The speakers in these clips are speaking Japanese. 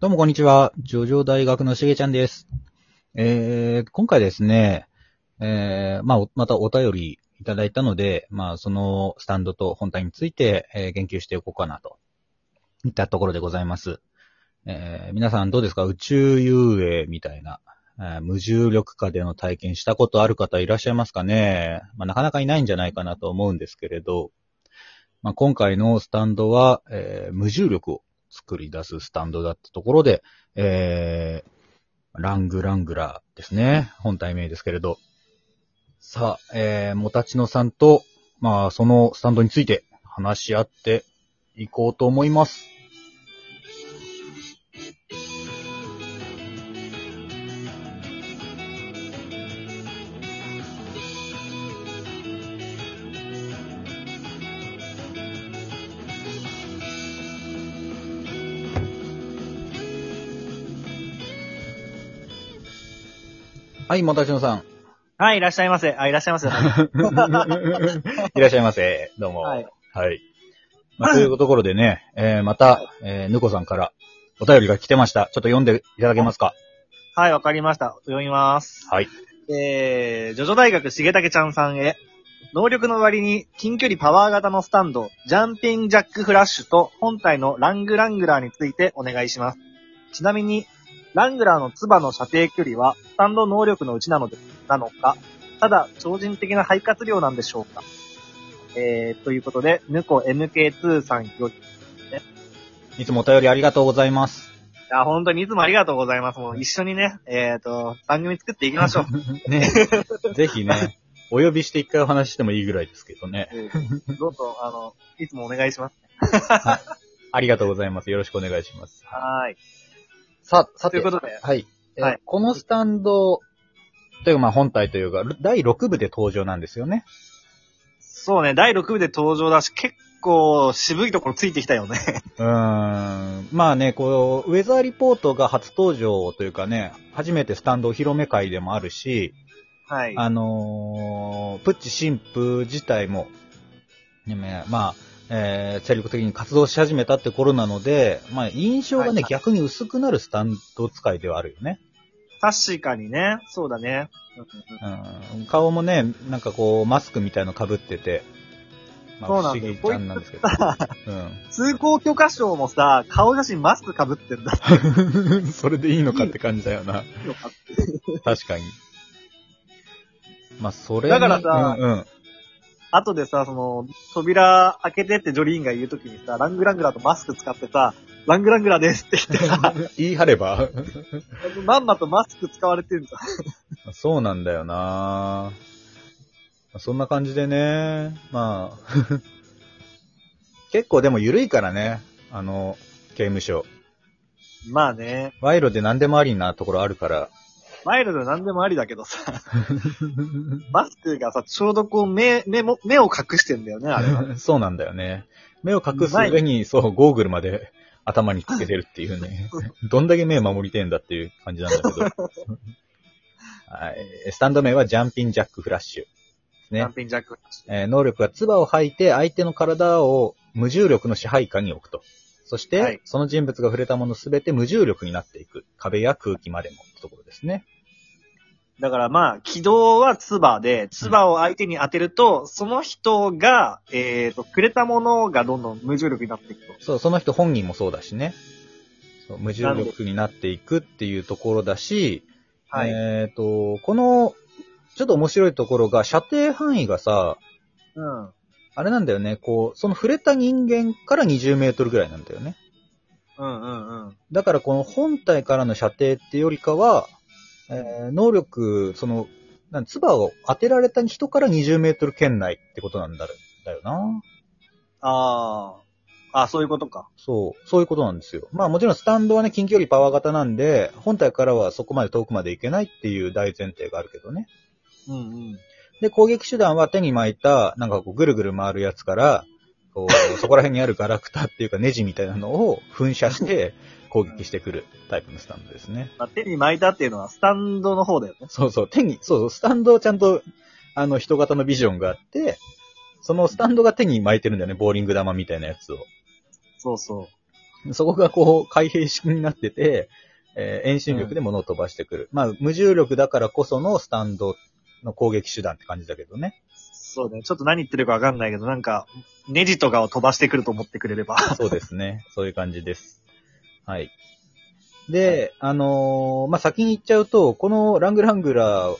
どうもこんにちは。ジョジョ大学のしげちゃんです。えー、今回ですね、えー、まあ、またお便りいただいたので、まあ、そのスタンドと本体について、えー言及していこうかなと。いったところでございます。えー、皆さんどうですか？宇宙遊泳みたいな、えー無重力下での体験したことある方いらっしゃいますかね？まあ、なかなかいないんじゃないかなと思うんですけれど、まあ、今回のスタンドは、えー無重力を作り出すスタンドだったところで、えー、ラングラングラーですね。本体名ですけれど。さあ、えー、もたちのさんと、まあ、そのスタンドについて話し合っていこうと思います。はい、もたちのさん。はい、いらっしゃいませ。あ、いらっしゃいませ。いらっしゃいませ。どうも。はい。はい。まあ、というところでね、えー、また、えー、ぬこさんからお便りが来てました。ちょっと読んでいただけますか？はい、わかりました。読みます。はい。えー、ジョジョ大学しげたけちゃんさんへ、能力の割に近距離パワー型のスタンド、ジャンピングジャックフラッシュと本体のラングラングラーについてお願いします。ちなみに、ラングラーの唾の射程距離は、スタンド能力のうちなので、なのか、ただ、超人的な肺活量なんでしょうか。えー、ということで、ぬこ MK2 さんより、いつもお便りありがとうございます。いや、本当にいつもありがとうございます。もう一緒にね、えっ、と、番組作っていきましょう。ね。ぜひね、お呼びして一回お話ししてもいいぐらいですけどね。えーどうぞ、あの、いつもお願いします。ありがとうございます。よろしくお願いします。はーい。さ、さて、ということで、はい。えーはいこのスタンド、というかまあ本体というか、第6部で登場なんですよね。そうね、第6部で登場だし、結構渋いところついてきたよね。うーん。まあね、こう、ウェザーリポートが初登場というかね、初めてスタンドお披露目会でもあるし、はい。あのープッチ神父自体も、ね、まあ、えー、精力的に活動し始めたって頃なので、まあ、印象がね、はい逆に薄くなるスタンド使いではあるよね。確かにね、そうだね。うん。顔もね、なんかこう、マスクみたいの被ってて、まあ、不そうなんだよ思議ちゃんなんですけど。通行許可証もさ、顔写真マスク被ってんだ。うん。それでいいのかって感じだよな。確かに。まあ、それにだからさうんうん。後でさ、その、扉開けてってジョリーンが言うときにさ、ラングラングラーとマスク使ってさ、ラングラングラーですって言ってさ、言い張れば。まんまとマスク使われてるんだ。そうなんだよなそんな感じでね、まあ、結構でも緩いからね、あの、刑務所。まあね、賄賂で何でもありなところあるから。マイルドなんでもありだけどさ、マスクがさ、ちょうどこう目、目も、目を隠してんだよね、あれは。そうなんだよね。目を隠す上に、そう、ゴーグルまで頭につけてるっていうね。どんだけ目守りてんだっていう感じなんだけど。はい。スタンド名はジャンピンジャックフラッシュ。ねジャン。ピングジャック。えー能力は唾を吐いて相手の体を無重力の支配下に置くと。そして、はいその人物が触れたものすべて無重力になっていく。壁や空気までもってところですね。だからまあ、軌道は唾で、唾を相手に当てると、その人が、えっ、と、くれたものがどんどん無重力になっていくと。そう、その人本人もそうだしね。そう無重力になっていくっていうところだし、はい。えっ、と、この、ちょっと面白いところが、射程範囲がさ、うん。あれなんだよね、こう、その触れた人間から20メートルぐらいなんだよね。うんうんうん。だからこの本体からの射程ってよりかは、えー能力、その、なん唾を当てられた人から20メートル圏内ってことなんだだよな。ああ。あそういうことか。そう、そういうことなんですよ。まあもちろんスタンドはね、近距離パワー型なんで、本体からはそこまで遠くまで行けないっていう大前提があるけどね。うんうん。で、攻撃手段は手に巻いた、なんかこうぐるぐる回るやつから、こう、そこら辺にあるガラクタっていうかネジみたいなのを噴射して攻撃してくるタイプのスタンドですね。まあ、手に巻いたっていうのはスタンドの方だよね。そうそう、手に、そうそう、スタンドをちゃんと、あの、人型のビジョンがあって、そのスタンドが手に巻いてるんだよね、ボーリング玉みたいなやつを。そうそう。そこがこう、開閉式になってて、えー遠心力で物を飛ばしてくる。まあ、無重力だからこそのスタンドの攻撃手段って感じだけどね。そうね。ちょっと何言ってるかわかんないけど、なんか、ネジとかを飛ばしてくると思ってくれれば。そうですね。そういう感じです。はい。で、あのーまあ、先に言っちゃうと、このラングラングラー、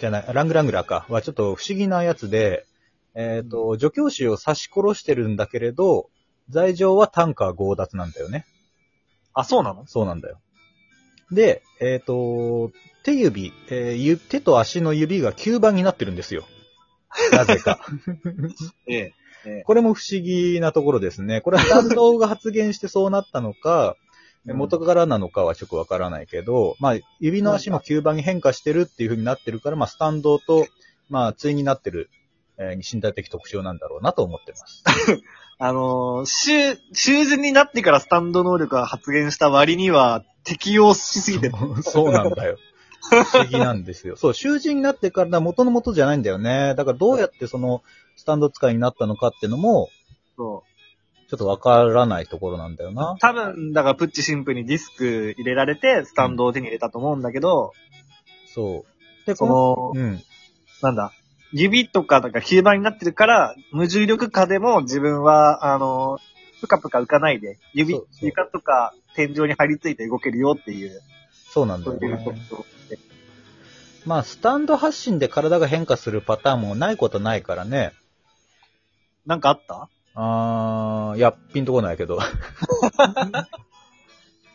じゃない、ラングラングラーか、はちょっと不思議なやつで、えっ、と、助教師を刺し殺してるんだけれど、罪状はタンカー強奪なんだよね。あ、そうなの？そうなんだよ。で、えっ、と、手指、えーゆ手と足の指が吸盤になってるんですよ。なぜか。ええ。ええ。これも不思議なところですね。これはスタンドが発言してそうなったのか、うん元からなのかはちょっとわからないけど、まあ、指の足も吸盤に変化してるっていう風になってるから、まあ、スタンドと、まあ、対になってる、えー身体的特徴なんだろうなと思ってます。あのー、囚、囚人になってからスタンド能力が発現した割には適用しすぎてる。そうなんだよ。不思議なんですよ。そう、囚人になってから元の元じゃないんだよね。だからどうやってその、スタンド使いになったのかっていうのも、そちょっとわからないところなんだよなう。。多分、だからプッチ神父にディスク入れられて、スタンドを手に入れたと思うんだけど、そう。で、そこの、の、うん。なんだ、指とか、だから吸盤になってるから、無重力下でも自分は、あの、ぷかぷか浮かないで、指床とか天井に張り付いて動けるよっていう、そうなんだね。まあ、スタンド発信で体が変化するパターンもないことないからね。なんかあった？あー、いや、ピンとこないけど。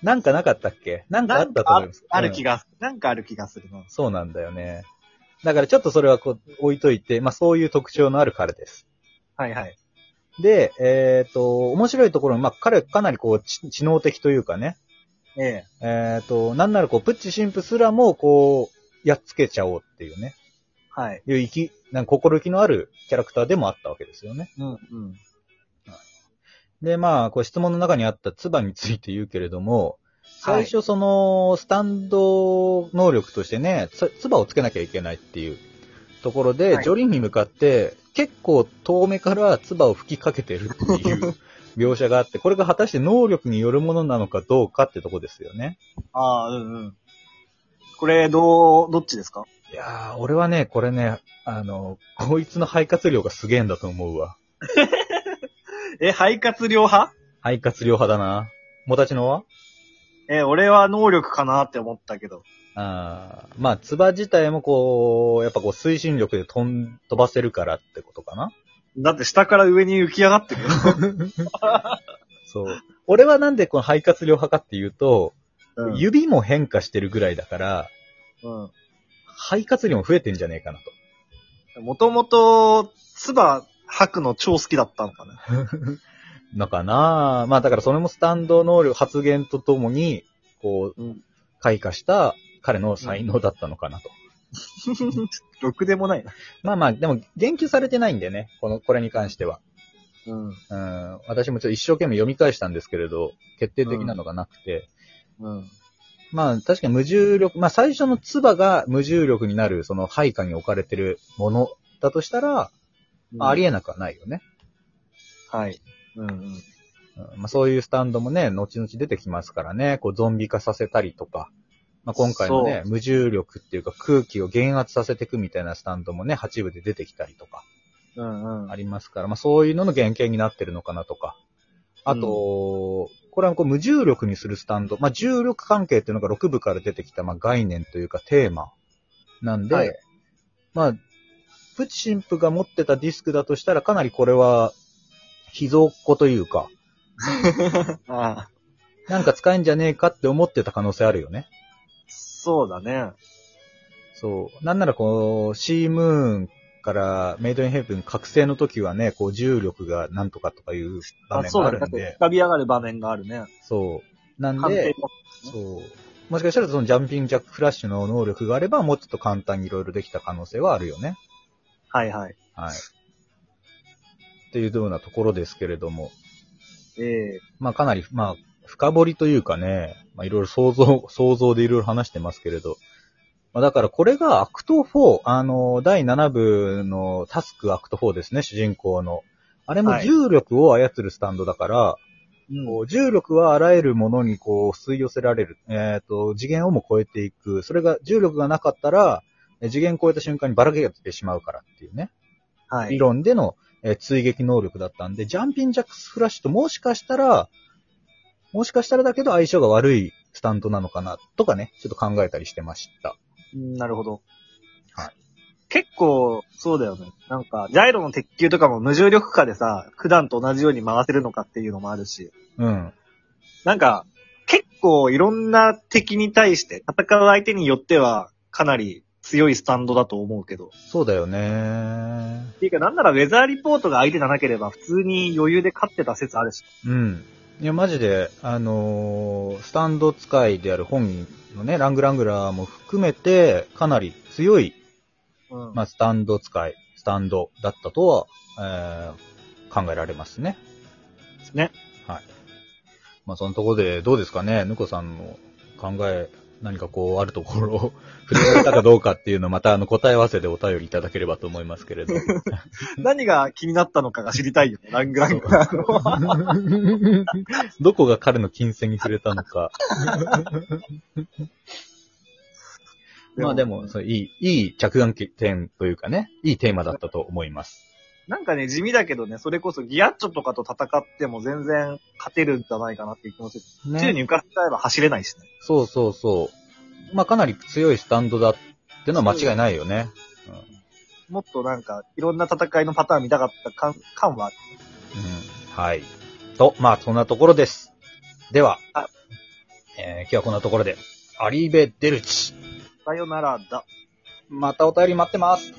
なんかなかったっけ？なんかあったと思います。が。ある気が、なんかある気がするな。そうなんだよね。だからちょっとそれはこう置いといて、まあそういう特徴のある彼です。はいはい。で、えっ、と、面白いところ、まあ彼かなりこう知知能的というかね、ええ。えっ、と、なんならこう、プッチ神父すらもこう、やっつけちゃおうっていうね、はい。いう生き、なんか心意気のあるキャラクターでもあったわけですよね。うん、うん。で、まあ、こう質問の中にあったツバについて言うけれども、最初その、スタンド能力としてね、つツバをつけなきゃいけないっていうところで、はいジョリンに向かって、結構遠目からツバを吹きかけてるっていう 描写があって、これが果たして能力によるものなのかどうかってとこですよね。ああ、うんうん。これ、どう、どっちですか？いやー、俺はね、これね、あの、こいつの肺活量がすげえんだと思うわ。え、肺活量派？肺活量派だな。もたちのは？え、俺は能力かなって思ったけど。あーまあ、ツバ自体もこう、やっぱこう推進力で飛ん飛ばせるからってことかなだって下から上に浮き上がってるよ。そう。俺はなんでこの肺活量派かっていうと、うん。指も変化してるぐらいだから、うん。肺活量も増えてんじゃねえかなと。もともと、唾吐くの超好きだったのかな。のかな？まあだからそれもスタンド能力発言とともに、こう、うん。開花した彼の才能だったのかなと。ろくでもないな。まあまあ、でも言及されてないんでね、この、これに関しては。うん。うん、私もちょっと一生懸命読み返したんですけれど、決定的なのがなくて、うん。まあ確かに無重力、まあ最初の唾が無重力になる、その配下に置かれてるものだとしたら、まあありえなくはないよね。はい。うんうん。うんまあそういうスタンドもね、後々出てきますからね、こうゾンビ化させたりとか、まあ今回のね、無重力っていうか空気を減圧させていくみたいなスタンドもね、8部で出てきたりとかうんうん。ありますから、まあそういうのの原型になってるのかなとか。あと、これはこう無重力にするスタンド、まあ重力関係っていうのが6部から出てきたまあ概念というかテーマなんで、はいまあ、プチ神父が持ってたディスクだとしたらかなりこれは秘蔵っ子というか、ああ。なんか使えんじゃねえかって思ってた可能性あるよね。そうだね。そう。なんならこう、シームーンからメイドインヘブン覚醒の時はね、こう重力がなんとかとかいう場あ、面があるんで浮、かび上がる場面があるね。そう。なんで、そう。もしかしたらそのジャンピングジャックフラッシュの能力があれば、もうちょっと簡単にいろいろできた可能性はあるよね。はいはい。はい。っていうようなところですけれども、ええまあかなり、まあ、深掘りというかね、まあいろいろ想像、想像でいろいろ話してますけれど、まあだからこれがアクト4、あの、第7部のタスクアクト4ですね、主人公の。あれもはい重力を操るスタンドだから、うんこう重力はあらゆるものにこう吸い寄せられる。えっ、と、次元をも超えていく。それが、重力がなかったら、え次元超えた瞬間にばらけが出てしまうからっていうね。理はい。論での、えー追撃能力だったんで、ジャンピンジャックスフラッシュともしかしたら、もしかしたらだけど相性が悪いスタントなのかな、とかね、ちょっと考えたりしてました。うんなるほど。はい。結構、そうだよね。なんか、ジャイロの鉄球とかも無重力化でさ、普段と同じように回せるのかっていうのもあるし、うん。なんか、結構いろんな敵に対して、戦う相手によっては、かなり強いスタンドだと思うけど。そうだよね。っていうか、なんならウェザーリポートが相手じゃなければ、普通に余裕で勝ってた説あるし。うん。いや、マジで、あのースタンド使いである本人のね、ラングラングラーも含めて、かなり強い、うん。まあ、スタンド使い、スタンドだったとは、えー考えられますね。ね。はい。まあ、そのところで、どうですかね、ぬこさんの考え、何かこう、あるところを 触れられたかどうかっていうのを、また、あの、答え合わせでお便りいただければと思いますけれど。何が気になったのかが知りたいよね、ラングラング。どこが彼の金銭に触れたのか。まあでも、そういい、いい着眼点というかね、いいテーマだったと思います。なんかね、地味だけどね、それこそギアッチョとかと戦っても全然勝てるんじゃないかなっていう気持ち。宙に浮かせちゃえば走れないしね。そうそうそう。まあかなり強いスタンドだってのは間違いないよね。もっとなんか、いろんな戦いのパターン見たかった感感はある。うん。はい。と、まあそんなところです。ではあ、えー今日はこんなところで、アリーベ・デルチ。さよならだ。またお便り待ってます。